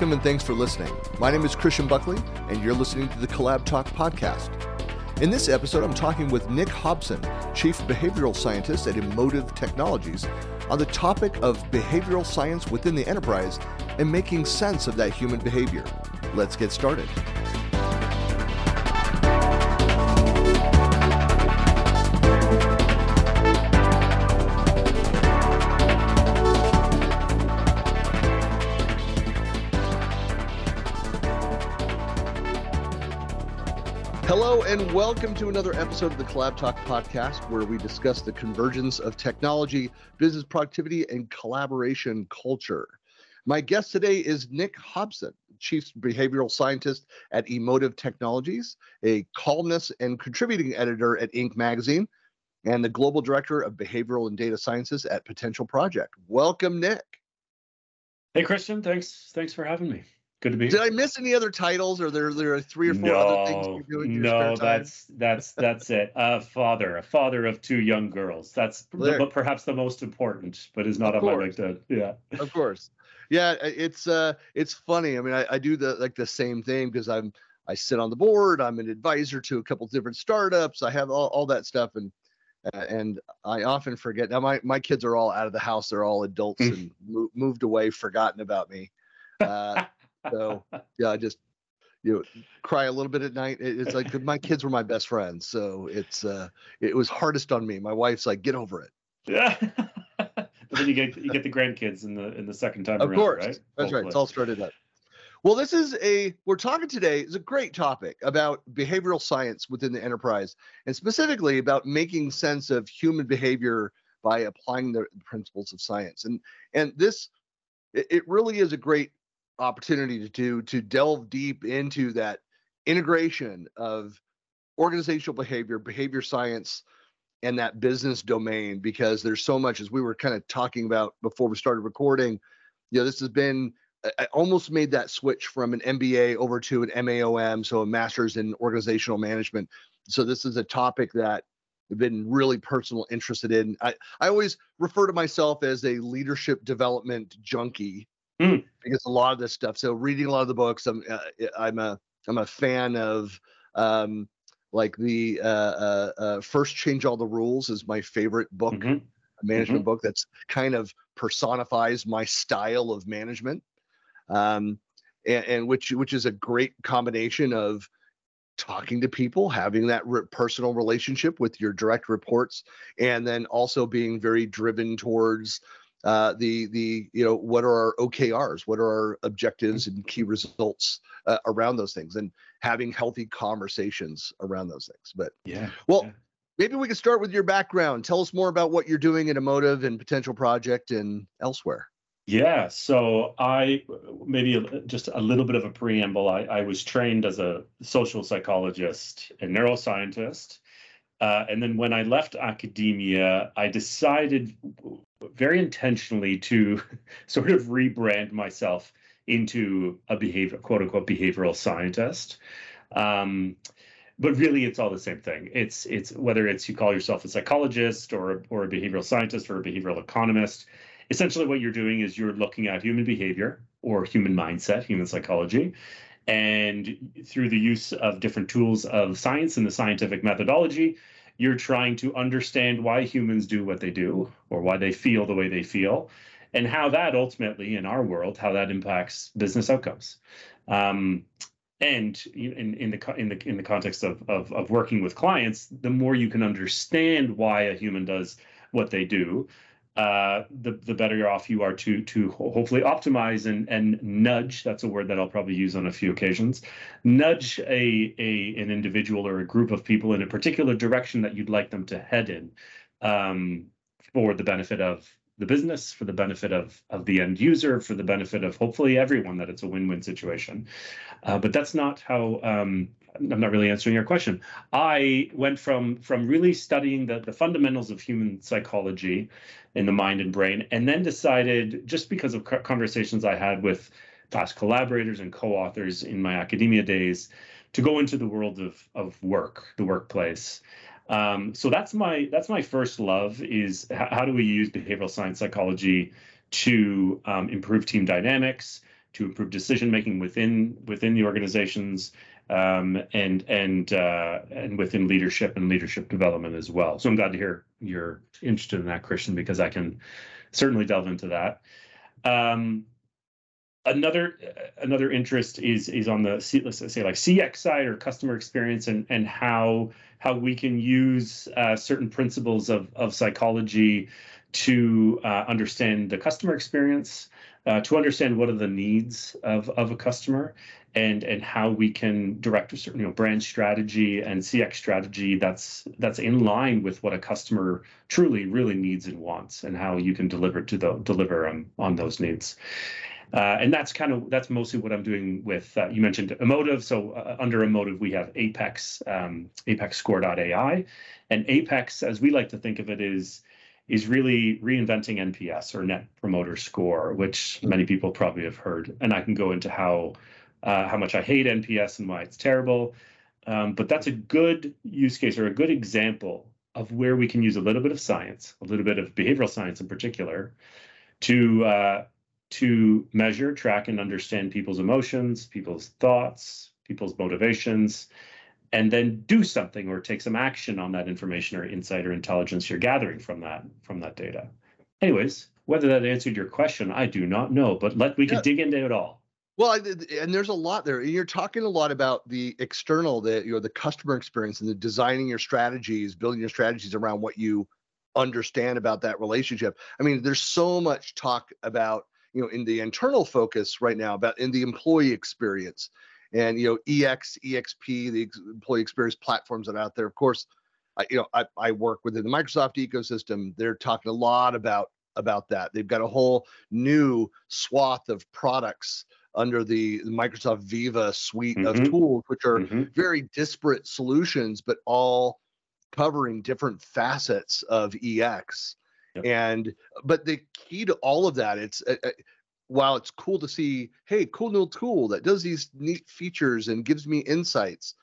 Welcome and thanks for listening. My name is Christian Buckley, and you're listening to the Collab Talk podcast. In this episode, I'm talking with Nick Hobson, Chief Behavioral Scientist at Emotive Technologies, on the topic of behavioral science within the enterprise and making sense of that human behavior. Let's get started. Hello, and welcome to another episode of the Collab Talk podcast, where we discuss the convergence of technology, business productivity, and collaboration culture. My guest today is Nick Hobson, Chief Behavioral Scientist at Emotive Technologies, a columnist and contributing editor at Inc. Magazine, and the Global Director of Behavioral and Data Sciences at Potential Project. Welcome, Nick. Hey, Christian. Thanks. Thanks for having me. Good to be. Did I miss any other titles, or there there are three or four no, other things you're doing? no, that's that's that's it. A father, a father of two young girls. That's the, perhaps the most important, but is not of on course. my LinkedIn. Yeah, of course. Yeah, it's uh, it's funny. I mean, I, I do the like the same thing because I'm I sit on the board. I'm an advisor to a couple different startups. I have all, all that stuff, and uh, and I often forget. Now my my kids are all out of the house. They're all adults mm. and mo- moved away, forgotten about me. Uh, so yeah, I just you know cry a little bit at night. It's like my kids were my best friends, so it's uh it was hardest on me. My wife's like, get over it. Yeah. but then you get you get the grandkids in the in the second time. Of around, course, right? that's Hopefully. right. It's all started up. Well, this is a we're talking today is a great topic about behavioral science within the enterprise, and specifically about making sense of human behavior by applying the principles of science. And and this it, it really is a great opportunity to do to delve deep into that integration of organizational behavior, behavior science, and that business domain because there's so much as we were kind of talking about before we started recording. You know, this has been I almost made that switch from an MBA over to an MAOM, so a master's in organizational management. So this is a topic that I've been really personal interested in. I, I always refer to myself as a leadership development junkie mm. Because a lot of this stuff. So reading a lot of the books, I'm uh, I'm a I'm a fan of um, like the uh, uh, uh, first change all the rules is my favorite book, mm-hmm. management mm-hmm. book that's kind of personifies my style of management, um, and, and which which is a great combination of talking to people, having that re- personal relationship with your direct reports, and then also being very driven towards uh, the the you know what are our OKRs, what are our objectives and key results uh, around those things, and having healthy conversations around those things. But yeah, well. Yeah. Maybe we can start with your background. Tell us more about what you're doing at Emotive and Potential Project and elsewhere. Yeah, so I maybe just a little bit of a preamble. I, I was trained as a social psychologist and neuroscientist. Uh, and then when I left academia, I decided very intentionally to sort of rebrand myself into a behavior, quote unquote, behavioral scientist. Um, but really, it's all the same thing. It's it's whether it's you call yourself a psychologist or or a behavioral scientist or a behavioral economist. Essentially, what you're doing is you're looking at human behavior or human mindset, human psychology, and through the use of different tools of science and the scientific methodology, you're trying to understand why humans do what they do or why they feel the way they feel and how that ultimately in our world how that impacts business outcomes. Um, and in, in the in the in the context of, of of working with clients the more you can understand why a human does what they do uh, the the better off you are to to hopefully optimize and and nudge. That's a word that I'll probably use on a few occasions. Nudge a a an individual or a group of people in a particular direction that you'd like them to head in, um, for the benefit of the business, for the benefit of of the end user, for the benefit of hopefully everyone. That it's a win win situation. Uh, but that's not how um, I'm not really answering your question. I went from from really studying the, the fundamentals of human psychology in the mind and brain, and then decided just because of conversations I had with past collaborators and co-authors in my academia days to go into the world of of work, the workplace. Um, so that's my that's my first love is how, do we use behavioral science psychology to um, improve team dynamics, to improve decision making within within the organizations um, and and uh, and within leadership and leadership development as well. So I'm glad to hear you're interested in that, Christian, because I can certainly delve into that. Um, another another interest is is on the let's say like CX side or customer experience and and how how we can use uh, certain principles of of psychology to uh, understand the customer experience, uh, to understand what are the needs of of a customer, and and how we can direct a certain you know brand strategy and CX strategy that's that's in line with what a customer truly really needs and wants, and how you can deliver to the deliver um, on those needs. Uh, and that's kind of that's mostly what I'm doing with. Uh, you mentioned Emotive. so uh, under Emotive we have Apex, um, ApexScore.ai, and Apex, as we like to think of it, is is really reinventing NPS or Net Promoter Score, which many people probably have heard. And I can go into how uh, how much I hate NPS and why it's terrible. Um, but that's a good use case or a good example of where we can use a little bit of science, a little bit of behavioral science in particular, to uh, to measure, track, and understand people's emotions, people's thoughts, people's motivations, and then do something or take some action on that information or insight or intelligence you're gathering from that from that data. Anyways, whether that answered your question, I do not know, but let we could dig into it all. Well, and there's a lot there. You're talking a lot about the external, the you know, the customer experience and the designing your strategies, building your strategies around what you understand about that relationship. I mean, there's so much talk about you know in the internal focus right now about in the employee experience. And you know ex exp the employee experience platforms that are out there. Of course I, you know I, I work within the microsoft ecosystem. They're talking a lot about about that. They've got a whole new swath of products under the, microsoft viva suite mm-hmm. of tools which are mm-hmm. very disparate solutions but all covering different facets of ex Yep. And but the key to all of that, it's uh, uh, while it's cool to see, hey, cool new tool that does these neat features and gives me insights,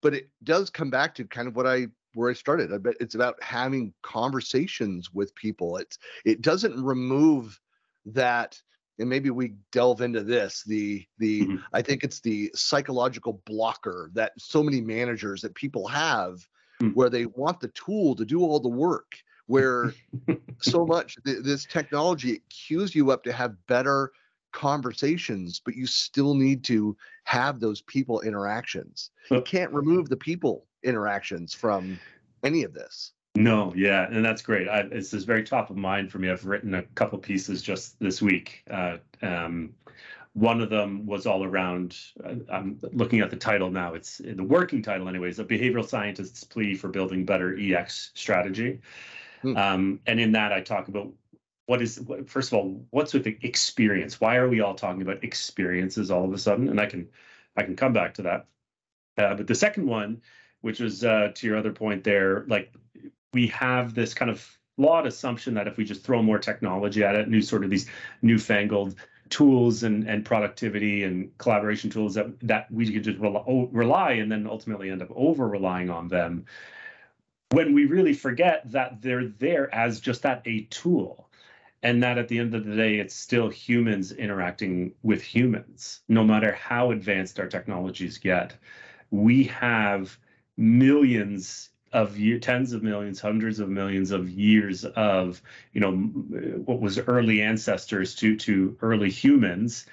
but it does come back to kind of what I where I started. I bet it's about having conversations with people. It's it doesn't remove that and maybe we delve into this the the mm-hmm. i think it's the psychological blocker that so many managers that people have mm-hmm. where they want the tool to do all the work where so much th- this technology cues you up to have better conversations, but you still need to have those people interactions. You can't remove the people interactions from any of this. No, yeah, and that's great. I, it's very top of mind for me. I've written a couple pieces just this week. Uh, um, one of them was all around. Uh, I'm looking at the title now. It's the working title, anyways. A behavioral scientist's plea for building better EX strategy. Hmm. Um, and in that, I talk about what is first of all, what's with the experience? Why are we all talking about experiences all of a sudden? And I can, I can come back to that. Uh, but the second one, which was uh, to your other point there, like we have this kind of flawed assumption that if we just throw more technology at it, new sort of these newfangled tools and, and productivity and collaboration tools that that we could just rely, rely and then ultimately end up over relying on them when we really forget that they're there as just that a tool and that at the end of the day it's still humans interacting with humans no matter how advanced our technologies get. We have millions of year, tens of millions hundreds of millions of years of you know what was early ancestors to to early humans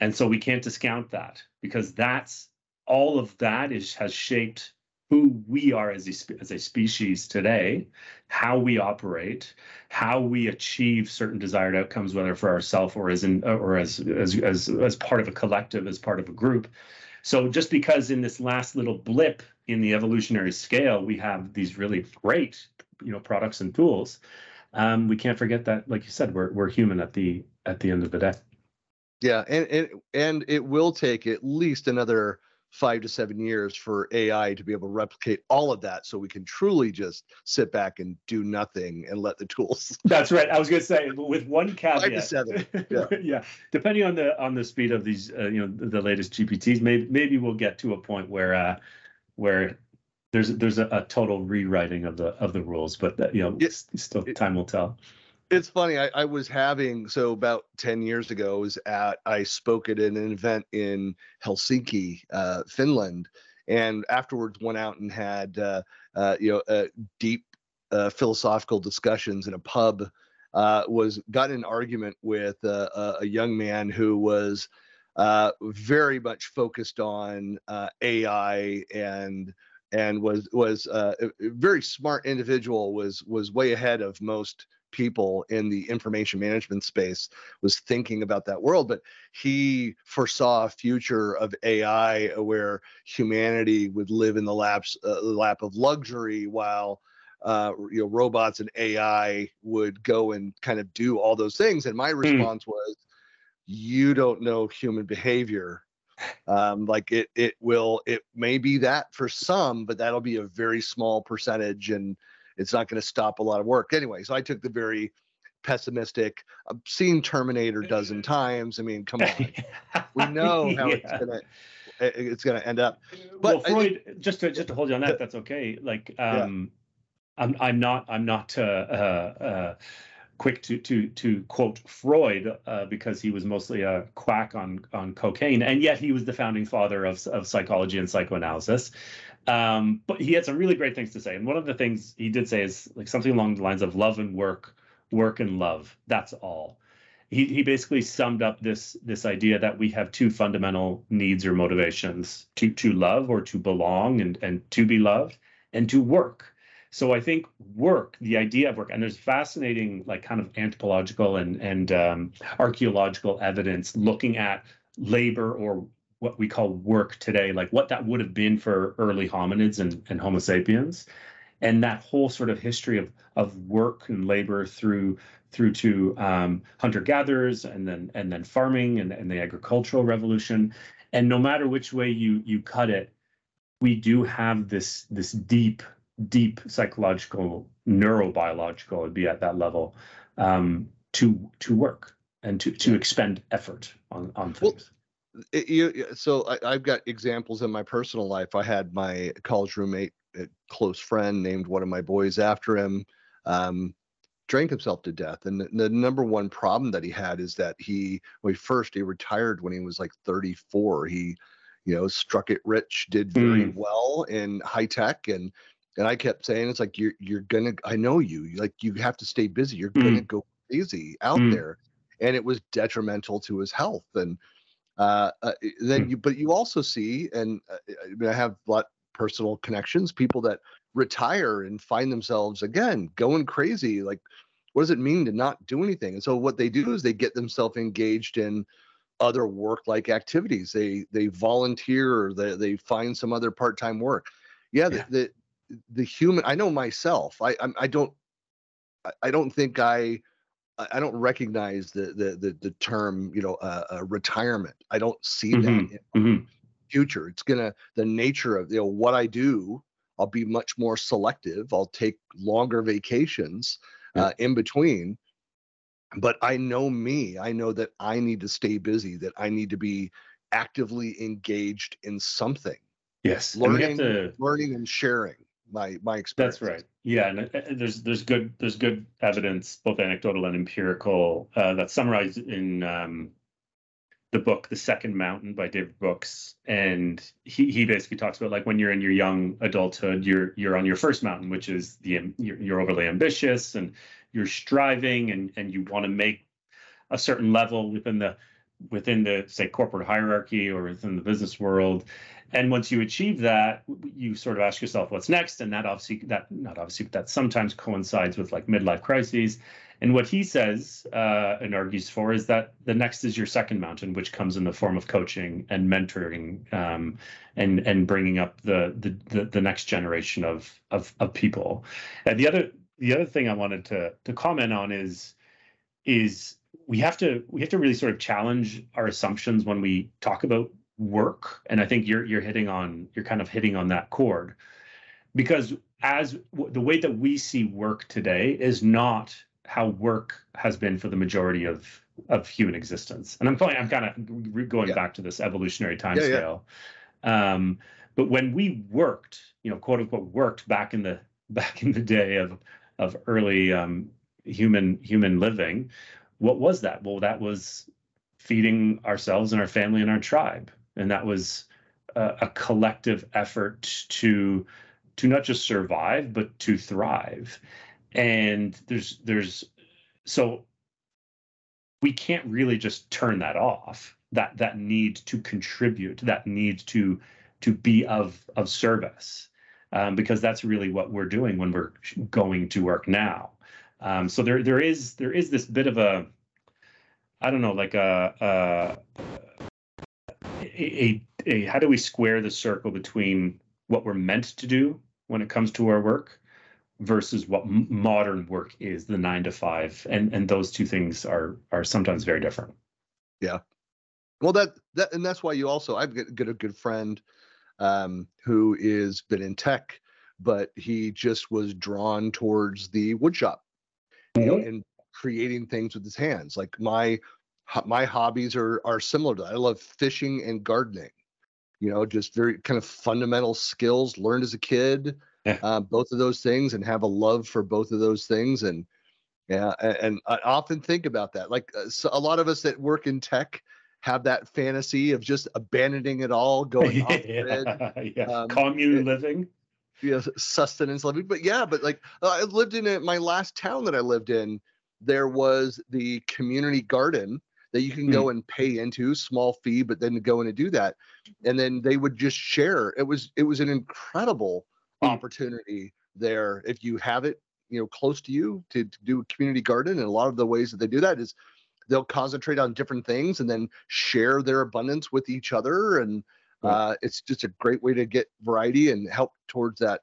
and so we can't discount that because that's all of that is has shaped who we are as a, as a species today, how we operate, how we achieve certain desired outcomes, whether for ourselves or as in, or as, as as as part of a collective, as part of a group. So just because in this last little blip in the evolutionary scale, we have these really great, you know, products and tools, um, we can't forget that, like you said, we're we're human at the at the end of the day. Yeah, and and and it will take at least another five to seven years for AI to be able to replicate all of that so we can truly just sit back and do nothing and let the tools. That's right. I was going to say with one caveat. Five to seven. Yeah. yeah. Depending on the on the speed of these, uh, you know, the latest GPTs, maybe maybe we'll get to a point where uh, where there's there's a, a total rewriting of the of the rules, but that, you know, yes. still time will tell. It's funny. I, I, was having so about ten years ago. I was at I spoke at an event in Helsinki, uh, Finland, and afterwards went out and had uh, uh, you know uh, deep uh, philosophical discussions in a pub. Uh, was got in an argument with a young man who was very much focused on AI and and was was a very smart individual was was way ahead of most people in the information management space was thinking about that world but he foresaw a future of ai where humanity would live in the laps uh, lap of luxury while uh, you know robots and ai would go and kind of do all those things and my hmm. response mm. was you don't know human behavior um, like it it will it may be that for some but that'll be a very small percentage and it's not going to stop a lot of work anyway. So I took the very pessimistic. I've seen Terminator a dozen times. I mean, come on, we know how yeah. it's gonna it's gonna end up. But well, Freud, think, just to just to hold you on that, that's okay. Like, um, yeah. I'm I'm not I'm not uh, uh, uh, quick to to to quote Freud uh, because he was mostly a quack on on cocaine, and yet he was the founding father of of psychology and psychoanalysis. Um, but he had some really great things to say. And one of the things he did say is like something along the lines of love and work, work and love. That's all. He, he basically summed up this this idea that we have two fundamental needs or motivations to to love or to belong and and to be loved and to work. So I think work, the idea of work, and there's fascinating like kind of anthropological and and um, archaeological evidence looking at labor or what we call work today, like what that would have been for early hominids and, and Homo sapiens, and that whole sort of history of of work and labor through through to um, hunter gatherers and then and then farming and, and the agricultural revolution, and no matter which way you you cut it, we do have this this deep deep psychological neurobiological would be at that level um, to to work and to to expend effort on on things. Well, it, you, so I, have got examples in my personal life. I had my college roommate, a close friend, named one of my boys after him, um, drank himself to death. And the, the, number one problem that he had is that he, well, first he retired when he was like 34. He, you know, struck it rich, did very mm. well in high tech, and and I kept saying it's like you're you're gonna. I know you. Like you have to stay busy. You're mm. gonna go crazy out mm. there, and it was detrimental to his health and uh, uh, then hmm. you, but you also see, and uh, I, mean, I have a lot personal connections, people that retire and find themselves again going crazy. Like, what does it mean to not do anything? And so what they do is they get themselves engaged in other work-like activities. They they volunteer or they they find some other part-time work. Yeah, yeah. The, the the human. I know myself. I I, I don't. I don't think I I don't recognize the the the, the term you know uh, uh, retirement. I don't see mm-hmm. that in mm-hmm. future. It's gonna the nature of you know what I do. I'll be much more selective. I'll take longer vacations uh, in between. But I know me. I know that I need to stay busy. That I need to be actively engaged in something. Yes, learning, to... learning and sharing my my experience. That's right. Yeah, and uh, there's there's good there's good evidence, both anecdotal and empirical, uh, that's summarized in um, the book "The Second Mountain" by David Brooks, and he he basically talks about like when you're in your young adulthood, you're you're on your first mountain, which is the you're, you're overly ambitious and you're striving and and you want to make a certain level within the within the say corporate hierarchy or within the business world. And once you achieve that you sort of ask yourself what's next? And that obviously that not obviously but that sometimes coincides with like midlife crises. And what he says uh, and argues for is that the next is your second mountain which comes in the form of coaching and mentoring um, and and bringing up the, the the the next generation of of of people. And the other the other thing i wanted to to comment on is is we have to we have to really sort of challenge our assumptions when we talk about work and i think you're you're hitting on you're kind of hitting on that chord because as the way that we see work today is not how work has been for the majority of of human existence and i'm probably i'm kind of going yeah. back to this evolutionary time yeah, scale yeah. um, but when we worked you know quote unquote worked back in the back in the day of of early um, human human living. What was that? Well, that was feeding ourselves and our family and our tribe, and that was a, a collective effort to to not just survive but to thrive. And there's there's so we can't really just turn that off that that need to contribute that need to to be of of service um, because that's really what we're doing when we're going to work now um, so there there is there is this bit of a i don't know like a, a a, a how do we square the circle between what we're meant to do when it comes to our work versus what m- modern work is the nine to five? And and those two things are are sometimes very different. Yeah. Well that that and that's why you also i've got, got a good friend um who is been in tech but he just was drawn towards the wood shop mm-hmm. and creating things with his hands like my my hobbies are are similar to that. i love fishing and gardening you know just very kind of fundamental skills learned as a kid yeah. uh, both of those things and have a love for both of those things and yeah and, and i often think about that like uh, so a lot of us that work in tech have that fantasy of just abandoning it all going off grid yeah. Um, commune it, living yeah sustenance living but yeah but like uh, i lived in it my last town that i lived in there was the community garden that you can mm. go and pay into small fee but then go in and do that and then they would just share it was it was an incredible mm. opportunity there if you have it you know close to you to, to do a community garden and a lot of the ways that they do that is they'll concentrate on different things and then share their abundance with each other and uh, it's just a great way to get variety and help towards that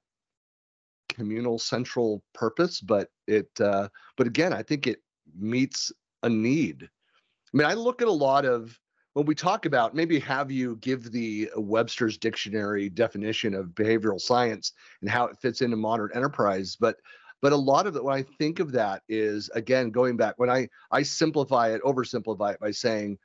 communal central purpose but it uh, but again i think it meets a need. I mean i look at a lot of when we talk about maybe have you give the Webster's dictionary definition of behavioral science and how it fits into modern enterprise, but but a lot of it when I think of that is again going back when I I simplify it, oversimplify it by saying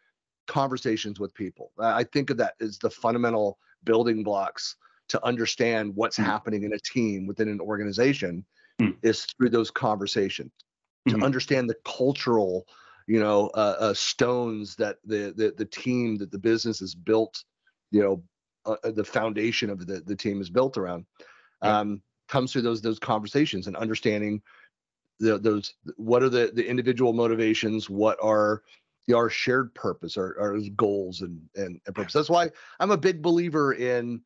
conversations with people. I think of that as the fundamental building blocks to understand what's mm-hmm. happening in a team within an organization mm-hmm. is through those conversations mm-hmm. to understand the cultural you know uh, uh, stones that the, the the team that the business is built you know uh, uh, the foundation of the the team is built around um, comes through those those conversations and understanding the, those what are the the individual motivations what are our shared purpose our, our goals and, and and purpose that's why i'm a big believer in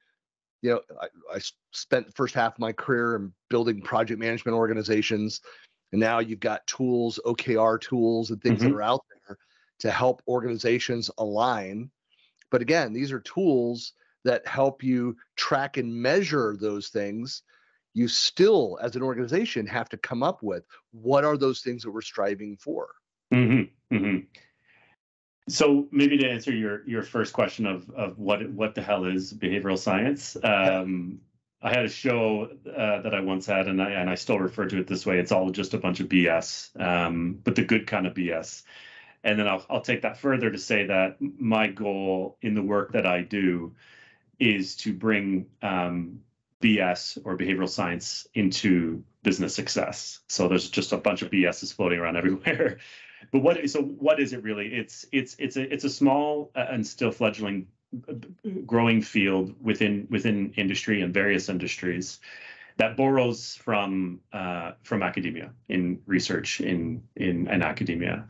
you know I, I spent the first half of my career in building project management organizations and now you've got tools, OKR tools, and things mm-hmm. that are out there to help organizations align. But again, these are tools that help you track and measure those things. You still, as an organization, have to come up with what are those things that we're striving for. Mm-hmm. Mm-hmm. So maybe to answer your your first question of of what what the hell is behavioral science, um, I had a show uh, that I once had, and I and I still refer to it this way. It's all just a bunch of BS, um, but the good kind of BS. And then I'll I'll take that further to say that my goal in the work that I do is to bring um, BS or behavioral science into business success. So there's just a bunch of BS floating around everywhere. But what so what is it really? It's it's it's a it's a small uh, and still fledgling growing field within within industry and various industries that borrows from uh, from academia in research in, in academia.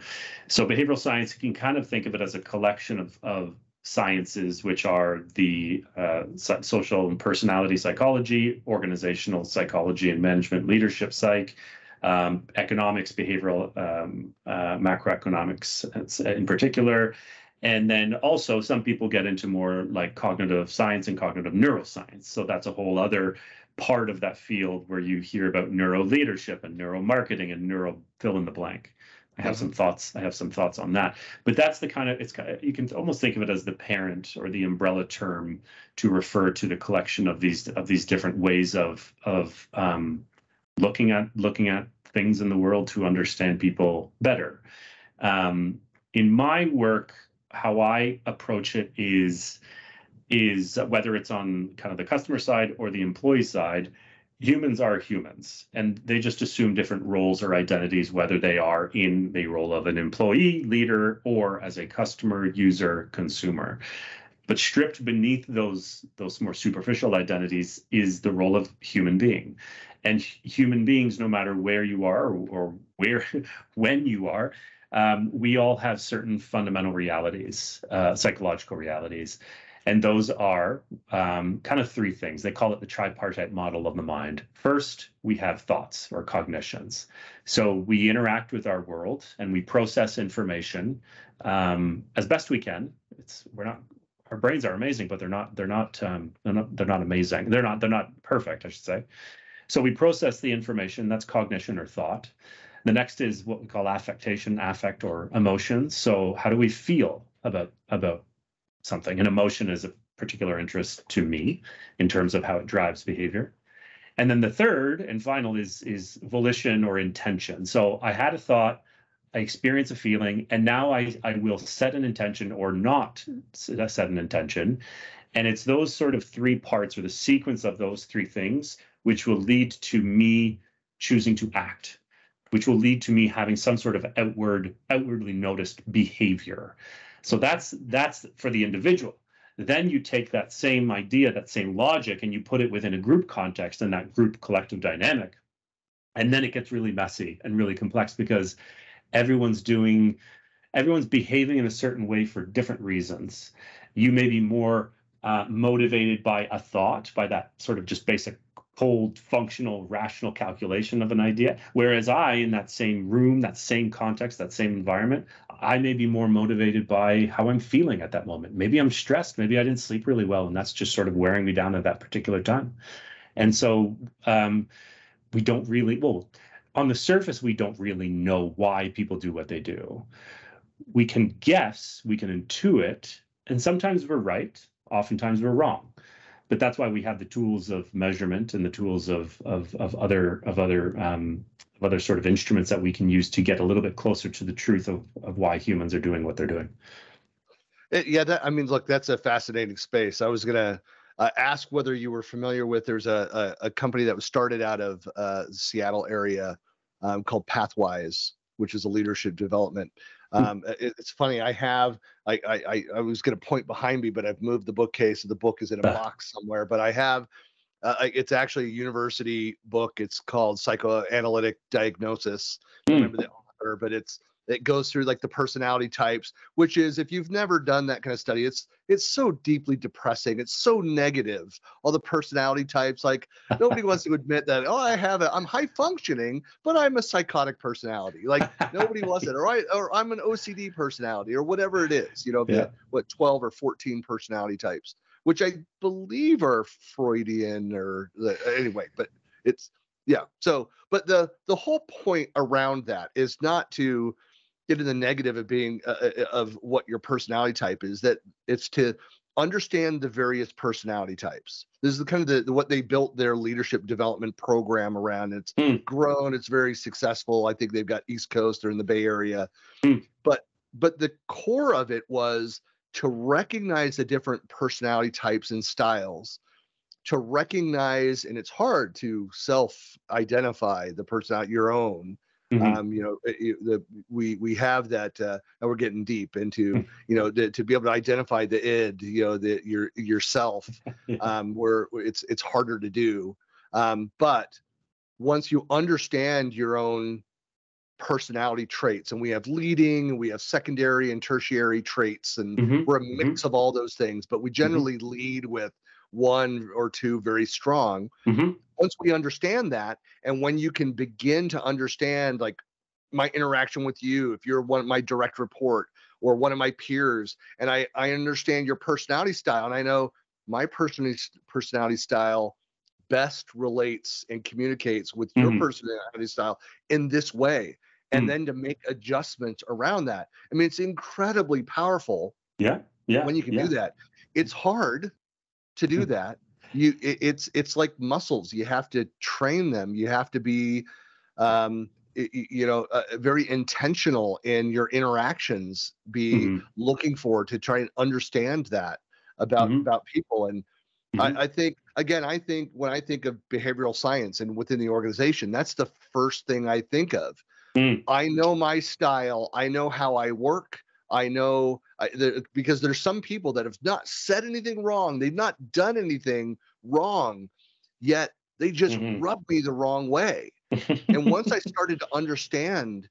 So behavioral science, you can kind of think of it as a collection of of sciences, which are the uh, social and personality psychology, organizational psychology and management leadership psych, um, economics, behavioral um, uh, macroeconomics in particular, and then also some people get into more like cognitive science and cognitive neuroscience. So that's a whole other part of that field where you hear about neuro leadership and neuromarketing and neuro fill in the blank. I have mm-hmm. some thoughts. I have some thoughts on that. But that's the kind of it's kind of, you can almost think of it as the parent or the umbrella term to refer to the collection of these of these different ways of of um, looking at looking at things in the world to understand people better. Um, in my work, how I approach it is is whether it's on kind of the customer side or the employee side humans are humans and they just assume different roles or identities whether they are in the role of an employee leader or as a customer user consumer but stripped beneath those those more superficial identities is the role of human being and human beings no matter where you are or, or where when you are um, we all have certain fundamental realities uh, psychological realities and those are um, kind of three things. They call it the tripartite model of the mind. First, we have thoughts or cognitions. So we interact with our world and we process information um, as best we can. It's we're not our brains are amazing, but they're not they're not um, they're not they're not amazing. They're not they're not perfect, I should say. So we process the information. That's cognition or thought. The next is what we call affectation, affect, or emotions. So how do we feel about about something. An emotion is a particular interest to me in terms of how it drives behavior. And then the third and final is is volition or intention. So I had a thought, I experience a feeling, and now I, I will set an intention or not set an intention. And it's those sort of three parts or the sequence of those three things which will lead to me choosing to act, which will lead to me having some sort of outward, outwardly noticed behavior. So that's that's for the individual. Then you take that same idea, that same logic, and you put it within a group context and that group collective dynamic. And then it gets really messy and really complex because everyone's doing everyone's behaving in a certain way for different reasons. You may be more uh, motivated by a thought, by that sort of just basic cold, functional, rational calculation of an idea. Whereas I, in that same room, that same context, that same environment, I may be more motivated by how I'm feeling at that moment. Maybe I'm stressed. Maybe I didn't sleep really well, and that's just sort of wearing me down at that particular time. And so um, we don't really, well, on the surface, we don't really know why people do what they do. We can guess, we can intuit, and sometimes we're right, oftentimes we're wrong but that's why we have the tools of measurement and the tools of of of other of other um, of other sort of instruments that we can use to get a little bit closer to the truth of of why humans are doing what they're doing. It, yeah, that, I mean, look, that's a fascinating space. I was gonna uh, ask whether you were familiar with. There's a a, a company that was started out of uh, Seattle area um, called Pathwise, which is a leadership development. Um, it, it's funny. I have. I I I was going to point behind me, but I've moved the bookcase. The book is in a box somewhere. But I have. Uh, it's actually a university book. It's called Psychoanalytic Diagnosis. I remember the author, but it's it goes through like the personality types which is if you've never done that kind of study it's it's so deeply depressing it's so negative all the personality types like nobody wants to admit that oh i have it i'm high functioning but i'm a psychotic personality like nobody wants it or i or i'm an ocd personality or whatever it is you know yeah. the, what 12 or 14 personality types which i believe are freudian or the, anyway but it's yeah so but the the whole point around that is not to get in the negative of being uh, uh, uh, of what your personality type is that it's to understand the various personality types this is the kind of the, the what they built their leadership development program around it's mm. grown it's very successful i think they've got east coast they're in the bay area mm. but but the core of it was to recognize the different personality types and styles to recognize and it's hard to self identify the person your own Mm-hmm. Um, you know, it, the, we we have that, uh, and we're getting deep into, you know, the, to be able to identify the id, you know, the your yourself, um, where it's it's harder to do. Um, but once you understand your own personality traits, and we have leading, we have secondary and tertiary traits, and mm-hmm. we're a mm-hmm. mix mm-hmm. of all those things. But we mm-hmm. generally lead with one or two very strong. Mm-hmm. Once we understand that, and when you can begin to understand, like my interaction with you, if you're one of my direct report or one of my peers, and I I understand your personality style, and I know my personality personality style best relates and communicates with your mm-hmm. personality style in this way and mm. then to make adjustments around that i mean it's incredibly powerful yeah yeah when you can yeah. do that it's hard to do hmm. that you it, it's it's like muscles you have to train them you have to be um you know uh, very intentional in your interactions be mm-hmm. looking for to try and understand that about mm-hmm. about people and Mm-hmm. I, I, think again, I think when I think of behavioral science and within the organization, that's the first thing I think of. Mm. I know my style. I know how I work. I know I, the, because there's some people that have not said anything wrong. They've not done anything wrong, yet they just mm-hmm. rub me the wrong way. and once I started to understand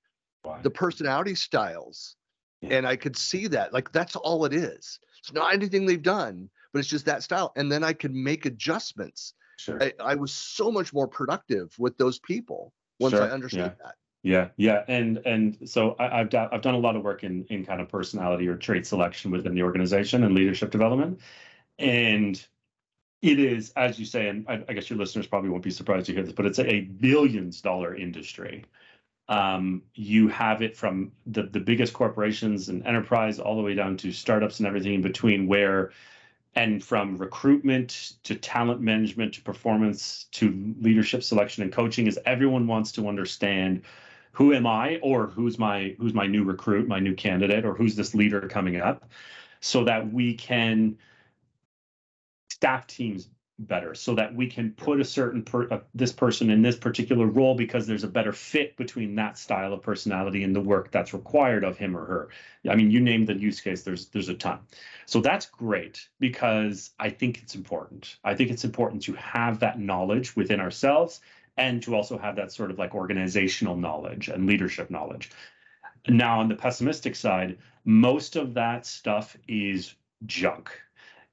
the personality styles, yeah. and I could see that, like that's all it is. It's not anything they've done, but it's just that style. And then I could make adjustments. Sure. I, I was so much more productive with those people once sure. I understood yeah. that. Yeah, yeah, and and so I, have done I've done a lot of work in in kind of personality or trait selection within the organization and leadership development, and it is as you say, and I, I guess your listeners probably won't be surprised to hear this, but it's a billions dollar industry. Um, you have it from the the biggest corporations and enterprise all the way down to startups and everything in between, where and from recruitment to talent management to performance to leadership selection and coaching is everyone wants to understand who am I or who's my who's my new recruit, my new candidate, or who's this leader coming up, so that we can staff teams better so that we can put a certain per, uh, this person in this particular role because there's a better fit between that style of personality and the work that's required of him or her. I mean you name the use case there's there's a ton. So that's great because i think it's important. I think it's important to have that knowledge within ourselves and to also have that sort of like organizational knowledge and leadership knowledge. Now, on the pessimistic side, most of that stuff is junk,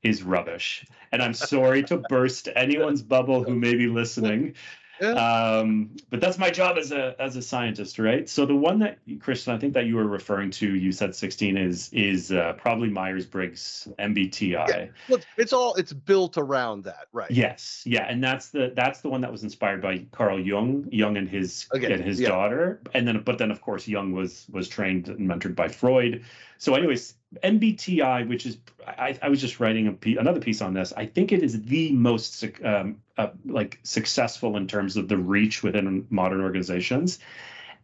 is rubbish. And I'm sorry to burst anyone's bubble who may be listening. Yeah. Um, but that's my job as a as a scientist, right? So the one that Christian, I think that you were referring to, you said 16 is is uh, probably Myers Briggs MBTI. Yeah. Look, it's all it's built around that, right? Yes, yeah, and that's the that's the one that was inspired by Carl Jung, Jung and his Again, and his yeah. daughter, and then but then of course Jung was was trained and mentored by Freud. So, anyways, MBTI, which is I, I was just writing a piece, another piece on this. I think it is the most um, uh, like successful in terms of the reach within modern organizations,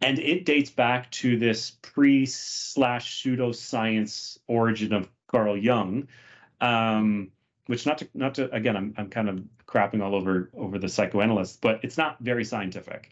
and it dates back to this pre slash pseudoscience origin of Carl Jung. Um, which not to not to again I'm I'm kind of crapping all over over the psychoanalysts, but it's not very scientific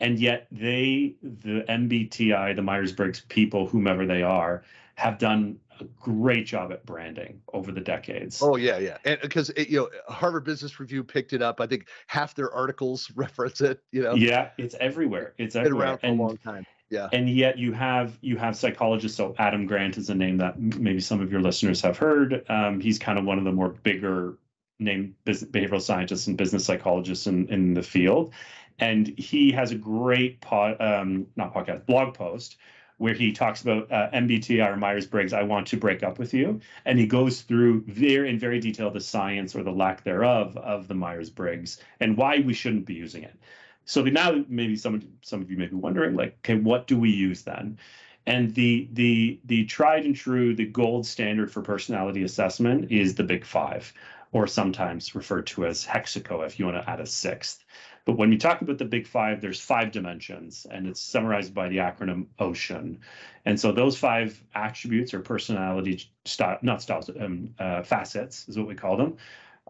and yet they the mbti the myers-briggs people whomever they are have done a great job at branding over the decades. Oh yeah yeah. And because you know harvard business review picked it up. I think half their articles reference it you know? Yeah it's everywhere. It's, everywhere. around for and, a long time. Yeah. and yet you have you have psychologists so adam grant is a name that maybe some of your listeners have heard. Um, he's kind of one of the more bigger named behavioral scientists and business psychologists in, in the field. And he has a great pod, um, not podcast, blog post where he talks about uh, MBTI or Myers Briggs. I want to break up with you, and he goes through very in very detail the science or the lack thereof of the Myers Briggs and why we shouldn't be using it. So now maybe some some of you may be wondering, like, okay, what do we use then? And the the the tried and true, the gold standard for personality assessment is the Big Five, or sometimes referred to as Hexaco if you want to add a sixth. But when we talk about the big five, there's five dimensions, and it's summarized by the acronym OCEAN. And so those five attributes or personality style, not styles, um, uh, facets is what we call them,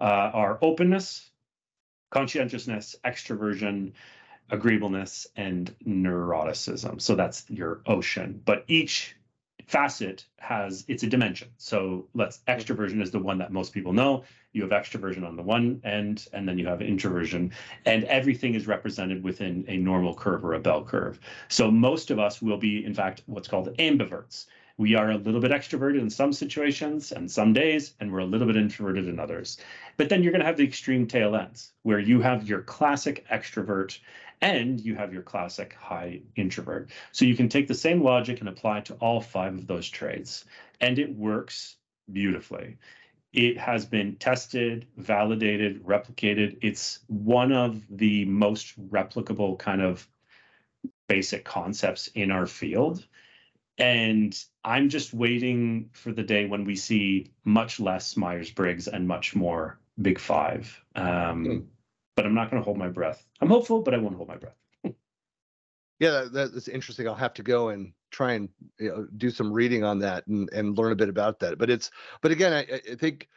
uh, are openness, conscientiousness, extroversion, agreeableness, and neuroticism. So that's your OCEAN. But each facet has it's a dimension. So let's mm-hmm. extroversion is the one that most people know. You have extroversion on the one end, and then you have introversion, and everything is represented within a normal curve or a bell curve. So most of us will be, in fact, what's called ambiverts. We are a little bit extroverted in some situations and some days, and we're a little bit introverted in others. But then you're going to have the extreme tail ends where you have your classic extrovert and you have your classic high introvert. So you can take the same logic and apply it to all five of those traits, and it works beautifully. It has been tested, validated, replicated. It's one of the most replicable kind of basic concepts in our field. And I'm just waiting for the day when we see much less Myers Briggs and much more Big Five. Um, mm but I'm not going to hold my breath. I'm hopeful, but I won't hold my breath. yeah, that, that's interesting. I'll have to go and try and you know, do some reading on that and, and learn a bit about that. But it's, but again, I, I think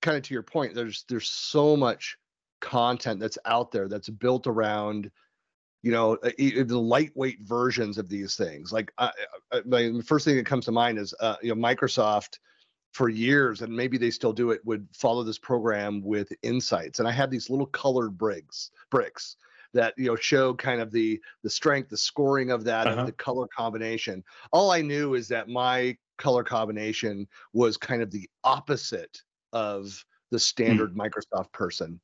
kind of to your point, there's there's so much content that's out there that's built around you know the lightweight versions of these things like I, I, the first thing that comes to mind is uh, you know microsoft for years and maybe they still do it would follow this program with insights and i had these little colored bricks bricks that you know show kind of the the strength the scoring of that uh-huh. and the color combination all i knew is that my color combination was kind of the opposite of the hmm. standard mm. microsoft person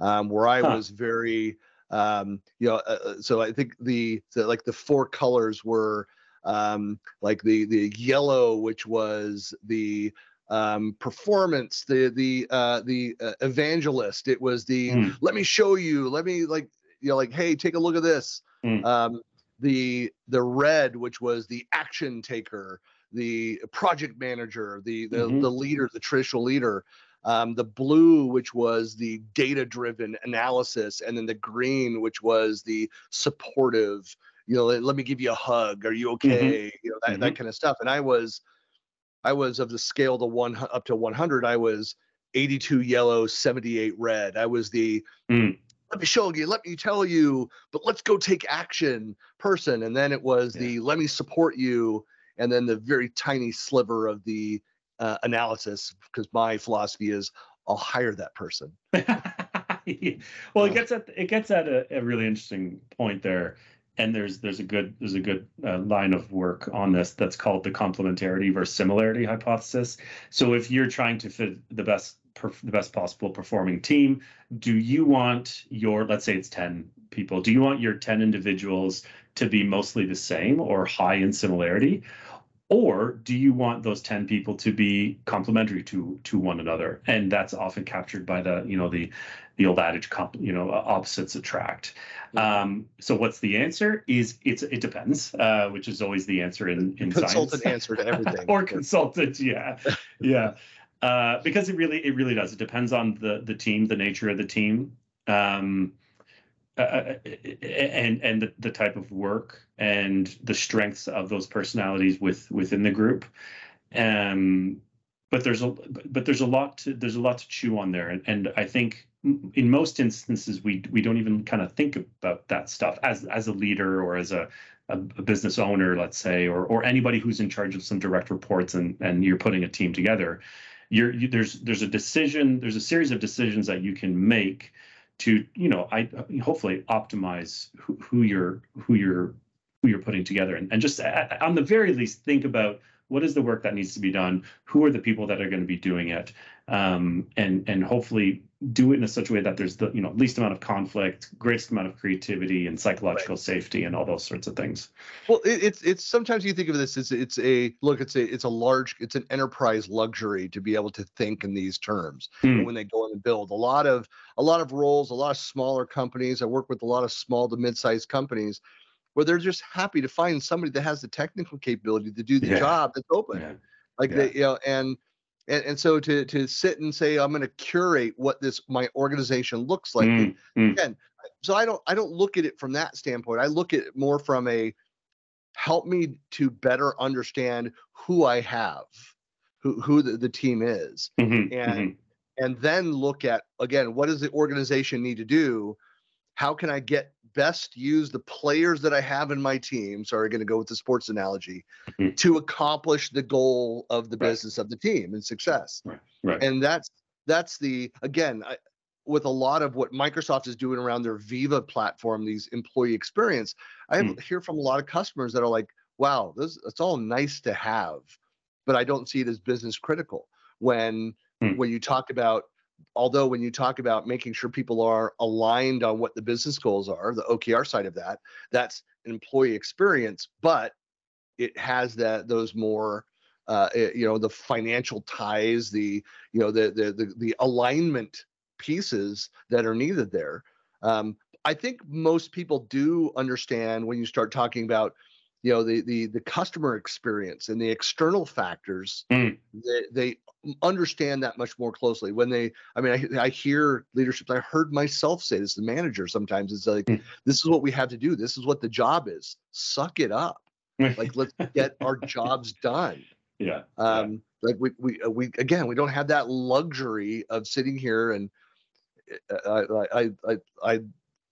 um, where I huh. was very, um, you know, uh, uh, so I think the, the like the four colors were um, like the the yellow, which was the um, performance, the the uh, the uh, evangelist. It was the mm. let me show you, let me like you know like hey, take a look at this. Mm. Um, the the red, which was the action taker, the project manager, the the, mm-hmm. the leader, the traditional leader um, the blue, which was the data driven analysis, and then the green, which was the supportive, you know, let, let me give you a hug. Are you mm-hmm. okay? Mm-hmm. You know, that, mm-hmm. that kind of stuff. And I was, I was of the scale to one up to 100. I was 82 yellow, 78 red. I was the mm. let me show you, let me tell you, but let's go take action person. And then it was yeah. the let me support you, and then the very tiny sliver of the uh, analysis because my philosophy is I'll hire that person. well, it gets at it gets at a, a, really interesting point there, and there's there's a good there's a good uh, line of work on this that's called the complementarity versus similarity hypothesis. So if you're trying to fit the best the best possible performing team, do you want your let's say it's ten people, do you want your ten individuals to be mostly the same or high in similarity? Or do you want those 10 people to be complementary to to one another? And that's often captured by the you know the the old adage comp, you know opposites attract. Um, so what's the answer is it's it depends uh, which is always the answer in in consultant science. answer to everything. Or consultant yeah. Yeah. Uh, because it really it really does. It depends on the the team the nature of the team. Um, uh, uh, and and the, the, type of work and the strengths of those personalities with within the group. Um but there's a but there's a lot to there's a lot to chew on there. And, and i think in most instances we we don't even kind of think about that stuff as as a leader or as a a, a business owner let's say or or anybody who's in charge of some direct reports and and you're putting a team together. You're you, there's there's a decision there's a series of decisions that you can make to you know i hopefully optimize who, who you're who you're who you're putting together. And, and just at, on the very least think about what is the work that needs to be done? Who are the people that are going to be doing it um, and and hopefully do it in a such a way that there's the you know least amount of conflict greatest amount of creativity and psychological right. safety and all those sorts of things well it, it's it's sometimes you think of this as it's a look it's a it's a large it's an enterprise luxury to be able to think in these terms mm. when they go in and build a lot of a lot of roles a lot of smaller companies i work with a lot of small to mid-sized companies where they're just happy to find somebody that has the technical capability to do the yeah. job that's open. Yeah. Like yeah. they, you know, and and and so to to sit and say I'm going to curate what this my organization looks like mm, mm. again. So I don't I don't look at it from that standpoint. I look at it more from a help me to better understand who I have, who who the, the team is, mm-hmm, and mm-hmm. and then look at again what does the organization need to do? How can I get best use the players that I have in my team. Sorry, going to go with the sports analogy mm-hmm. to accomplish the goal of the right. business of the team and success. Right. right. And that's that's the again I, with a lot of what Microsoft is doing around their Viva platform, these employee experience. I mm. hear from a lot of customers that are like, "Wow, this it's all nice to have, but I don't see it as business critical." When mm. when you talk about although when you talk about making sure people are aligned on what the business goals are the okr side of that that's an employee experience but it has that those more uh, eh, you know the financial ties the you know the the the, the alignment pieces that are needed there um, i think most people do understand when you start talking about you know the the the customer experience and the external factors mm. they, they understand that much more closely when they i mean i, I hear leadership i heard myself say this the manager sometimes it's like mm. this is what we have to do this is what the job is suck it up like let's get our jobs done Yeah. Um, like we we uh, we again we don't have that luxury of sitting here and uh, I I I, I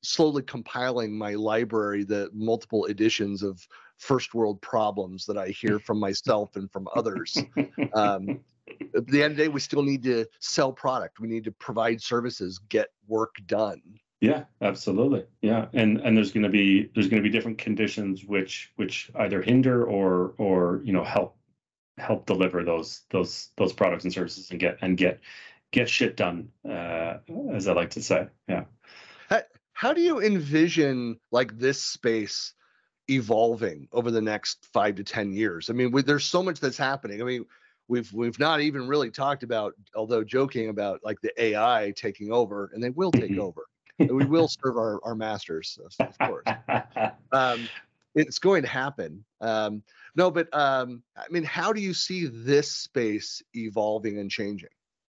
slowly compiling my library the multiple editions of first world problems that I hear from myself and from others. Um, at the end of the day, we still need to sell product. We need to provide services, get work done. Yeah, absolutely. Yeah, and and there's going to be there's going to be different conditions which which either hinder or or you know help help deliver those those those products and services and get and get get shit done, uh, as I like to say. Yeah. How, how do you envision like this space evolving over the next five to ten years? I mean, we, there's so much that's happening. I mean, we've we've not even really talked about, although joking about like the AI taking over, and they will take mm-hmm. over. we will serve our, our masters, of course. Um, it's going to happen. Um, no, but um, I mean, how do you see this space evolving and changing?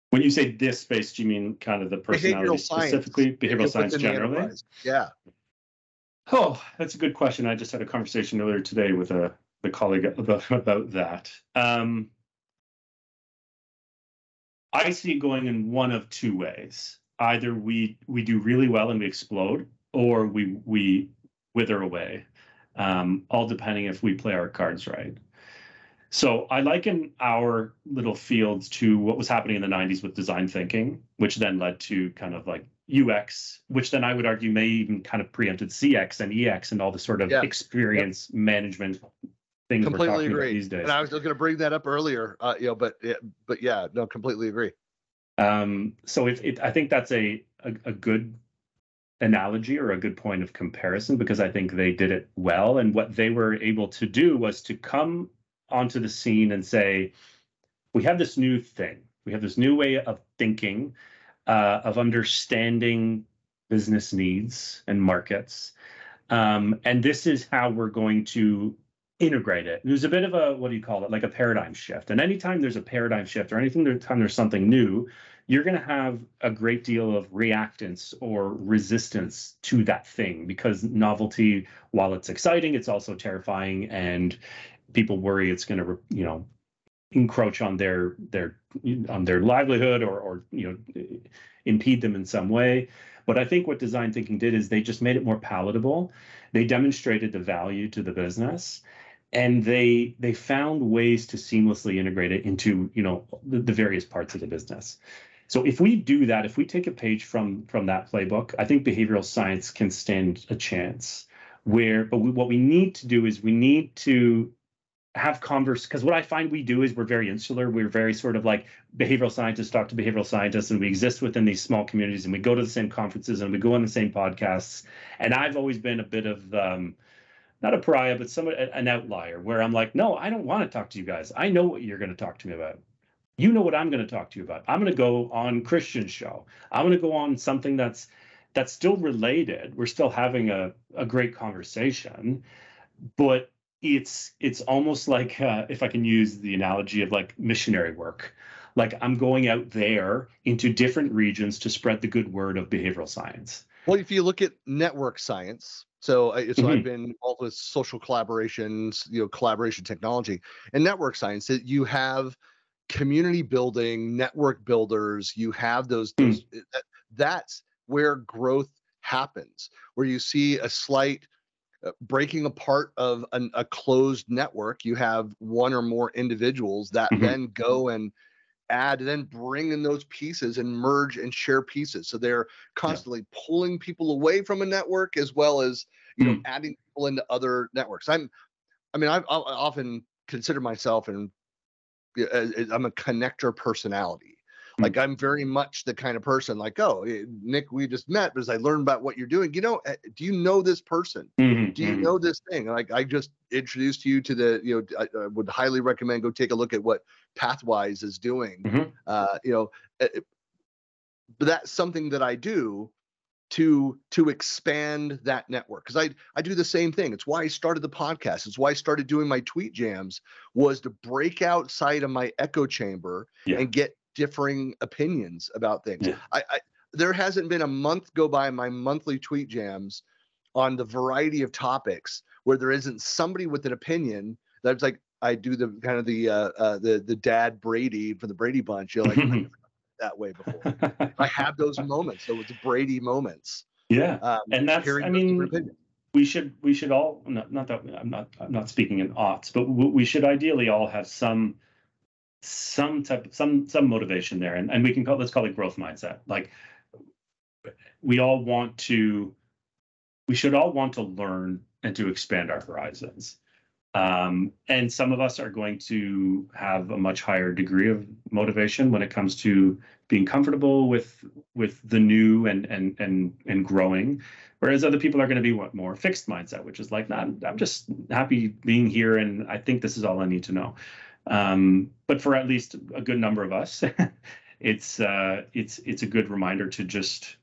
When you say this space, do you mean kind of the personality behavioral specifically, science, behavioral science generally? Yeah. Oh, that's a good question. I just had a conversation earlier today with a, a colleague about, about that. Um, I see it going in one of two ways. Either we we do really well and we explode, or we we wither away. Um, all depending if we play our cards right. So I liken our little fields to what was happening in the 90s with design thinking, which then led to kind of like UX, which then I would argue may even kind of preempted CX and EX and all the sort of yeah. experience yep. management things completely agree. these days. And I was going to bring that up earlier, uh, you know, but but yeah, no, completely agree. Um, so it, it, I think that's a, a, a good analogy or a good point of comparison because I think they did it well, and what they were able to do was to come onto the scene and say, we have this new thing, we have this new way of thinking, uh, of understanding business needs and markets. Um, and this is how we're going to integrate it. There's a bit of a what do you call it, like a paradigm shift. And anytime there's a paradigm shift or anything time there's something new, you're going to have a great deal of reactance or resistance to that thing because novelty, while it's exciting, it's also terrifying, and people worry it's going to, you know, encroach on their their on their livelihood or or you know impede them in some way. But I think what design thinking did is they just made it more palatable. They demonstrated the value to the business and they they found ways to seamlessly integrate it into you know the, the, various parts of the business. So if we do that if we take a page from from that playbook i think behavioral science can stand a chance where but we, what we need to do is we need to have converse because what i find we do is we're very insular. We're very sort of like behavioral scientists talk to behavioral scientists and we exist within these small communities and we go to the same conferences and we go on the same podcasts. And i've always been a bit of um, not a pariah, but somewhat an outlier where I'm like, no, I don't want to talk to you guys. I know what you're going to talk to me about. You know what I'm going to talk to you about. I'm going to go on Christian show. I'm going to go on something that's that's still related. We're still having a, a great conversation, but it's it's almost like uh, if I can use the analogy of like missionary work. Like I'm going out there into different regions to spread the good word of behavioral science. Well, if you look at network science, so, so mm-hmm. I've been involved with social collaborations, you know, collaboration technology and network science. That you have community building, network builders. You have those. Mm. those mm. that, that's where growth happens. Where you see a slight uh, breaking apart of an, a closed network. You have one or more individuals that mm-hmm. then go and add and then bring in those pieces and merge and share pieces so they're constantly yeah. pulling people away from a network as well as you mm. know adding people into other networks i'm i mean i've, i often consider myself and i'm a connector personality Mm. Like I'm very much the kind of person like, oh, eh, Nick, we just met, but as I learned about what you're doing, you know, eh, do you know this person? Mm-hmm, do you mm-hmm. know this thing? Like I just introduced you to the, you know, I, I would highly recommend go take a look at what Pathwise is doing. Mm-hmm. Uh, you know, it, eh, but that's something that I do to to expand that network because I I do the same thing. It's why I started the podcast. It's why I started doing my tweet jams was to break outside of my echo chamber yeah. and get differing opinions about things. Yeah. I, I there hasn't been a month go by my monthly tweet jams on the variety of topics where there isn't somebody with an opinion that's like I do the kind of the uh, uh, the the dad Brady from the Brady Bunch. You're like that way before. I have those moments, those Brady moments. Yeah, um, and that's I mean, we should we should all not, not that I'm not I'm not speaking in oughts, but we should ideally all have some some type some some motivation there, and and we can call let's call it growth mindset. Like we all want to, we should all want to learn and to expand our horizons. Um, and some of us are going to have a much higher degree of motivation when it comes to being comfortable with with the new and and and and growing, whereas other people are going to be what more fixed mindset, which is like, nah, I'm just happy being here, and I think this is all I need to know. Um, but for at least a good number of us, it's uh, it's it's a good reminder to just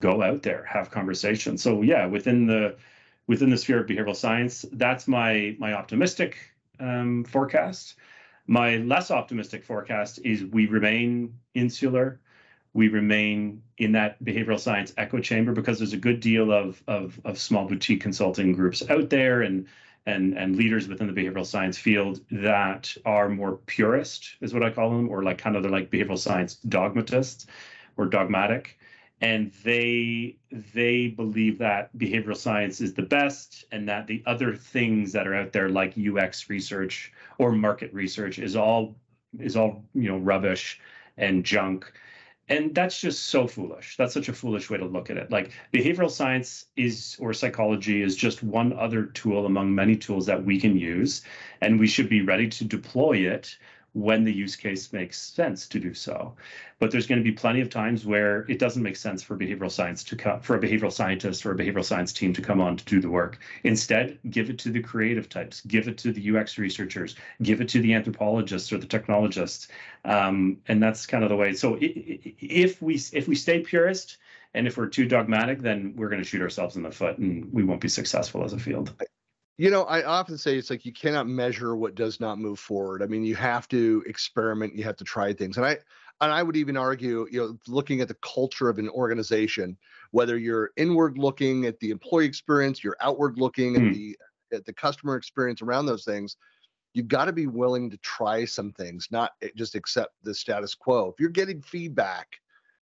go out there, have conversations. So yeah, within the within the sphere of behavioral science. That's my my optimistic um, forecast. My less optimistic forecast is we remain insular. We remain in that behavioral science echo chamber because there's a good deal of, of, of small boutique consulting groups out there and and and leaders within the behavioral science field that are more purist, is what I call them, or like kind of they're like behavioral science dogmatists or dogmatic and they they believe that behavioral science is the best and that the other things that are out there like UX research or market research is all is all you know rubbish and junk. And that's just so foolish. That's such a foolish way to look at it. Like behavioral science is or psychology is just one other tool among many tools that we can use and we should be ready to deploy it when the use case makes sense to do so. But there's going to be plenty of times where it doesn't make sense for behavioral science to come for a behavioral scientist or a behavioral science team to come on to do the work. Instead, give it to the creative types, give it to the UX researchers, give it to the anthropologists or the technologists, um, and that's kind of the way. So if we if we stay purist and if we're too dogmatic, then we're going to shoot ourselves in the foot and we won't be successful as a field you know i often say it's like you cannot measure what does not move forward. I mean you have to experiment you have to try things. And i and i would even argue you know looking at the culture of an organization whether you're inward looking at the employee experience you're outward looking at hmm. the at the customer experience around those things you've got to be willing to try some things not eh, just accept the status quo. If you're getting feedback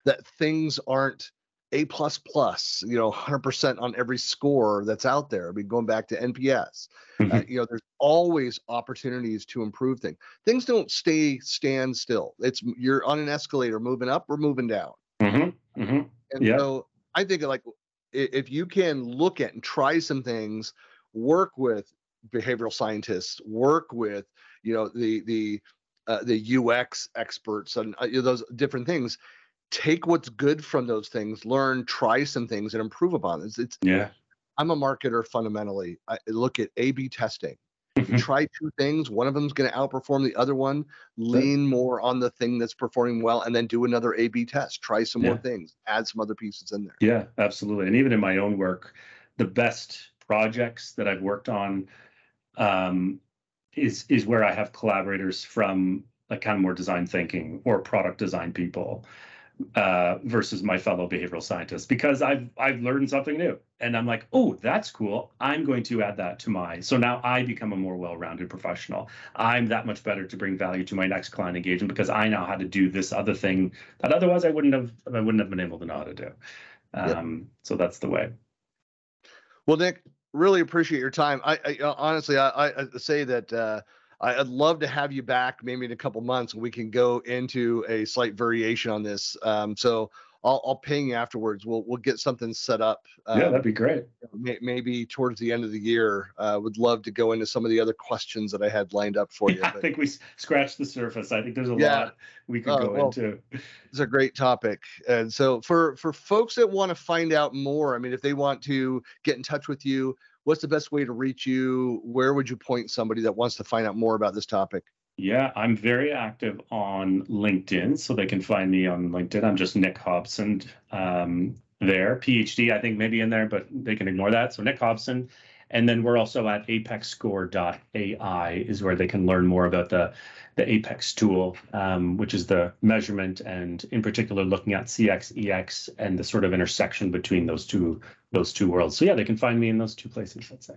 that things aren't a plus plus, you know, 100% on every score that's out there. I mean, going back to NPS, uh, mm-hmm. uh, you know, there's always opportunities to improve things. Things don't stay stand still. It's you're on an escalator, moving up or moving down. Mm-hmm. Mm-hmm. And yeah. so I think like if you can look at and try some things, work with behavioral scientists, work with you know the the uh, the UX experts and uh, those different things take what's good from those things, learn, try some things, and improve upon it. It's, yeah. I'm a marketer fundamentally. I look at A/B testing. Mm-hmm. try two things, one of them's going to outperform the other one. Lean more on the thing that's performing well, and then do another A/B test. Try some yeah. more things. Add some other pieces in there. Yeah, absolutely. And even in my own work, the best projects that I've worked on um, is is where I have collaborators from like kind of more design thinking or product design people uh, versus my fellow behavioral scientists because I've I've learned something new and I'm like, oh, that's cool. I'm going to add that to my so now I become a more well-rounded professional. I'm that much better to bring value to my next client engagement because I know how to do this other thing that otherwise I wouldn't have I wouldn't have been able to know how to do. Um, yep. So that's the way. Well, Nick, really appreciate your time. I, I honestly I, I say that. Uh, I'd love to have you back maybe in a couple months and we can go into a slight variation on this. Um, so I'll, I'll ping you afterwards. We'll we'll get something set up. Um, yeah, that'd be great. May, maybe towards the end of the year. Uh, would love to go into some of the other questions that I had lined up for you. Yeah, I think we scratched the surface. I think there's a yeah. lot we could uh, go well, into. It's a great topic, and so for for folks that want to find out more, I mean, if they want to get in touch with you, what's the best way to reach you? Where would you point somebody that wants to find out more about this topic? Yeah, I'm very active on LinkedIn, so they can find me on LinkedIn. I'm just Nick Hobson um, there, PhD, I think maybe in there, but they can ignore that. So Nick Hobson. And then we're also at apexscore.ai is where they can learn more about the, the Apex tool, um, which is the measurement and in particular looking at CX, EX and the sort of intersection between those two those two worlds. So yeah, they can find me in those two places, let's say.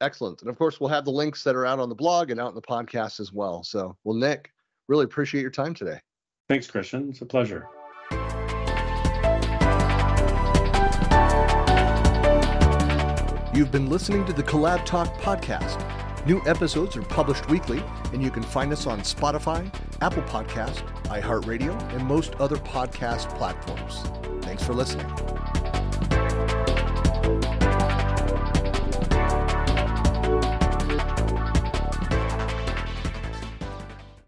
Excellent. And of course, we'll have the links that are out on the blog and out in the podcast as well. So, well, Nick, really appreciate your time today. Thanks, Christian. It's a pleasure. You've been listening to the Collab Talk podcast. New episodes are published weekly, and you can find us on Spotify, Apple Podcast, iHeartRadio, and most other podcast platforms. Thanks for listening.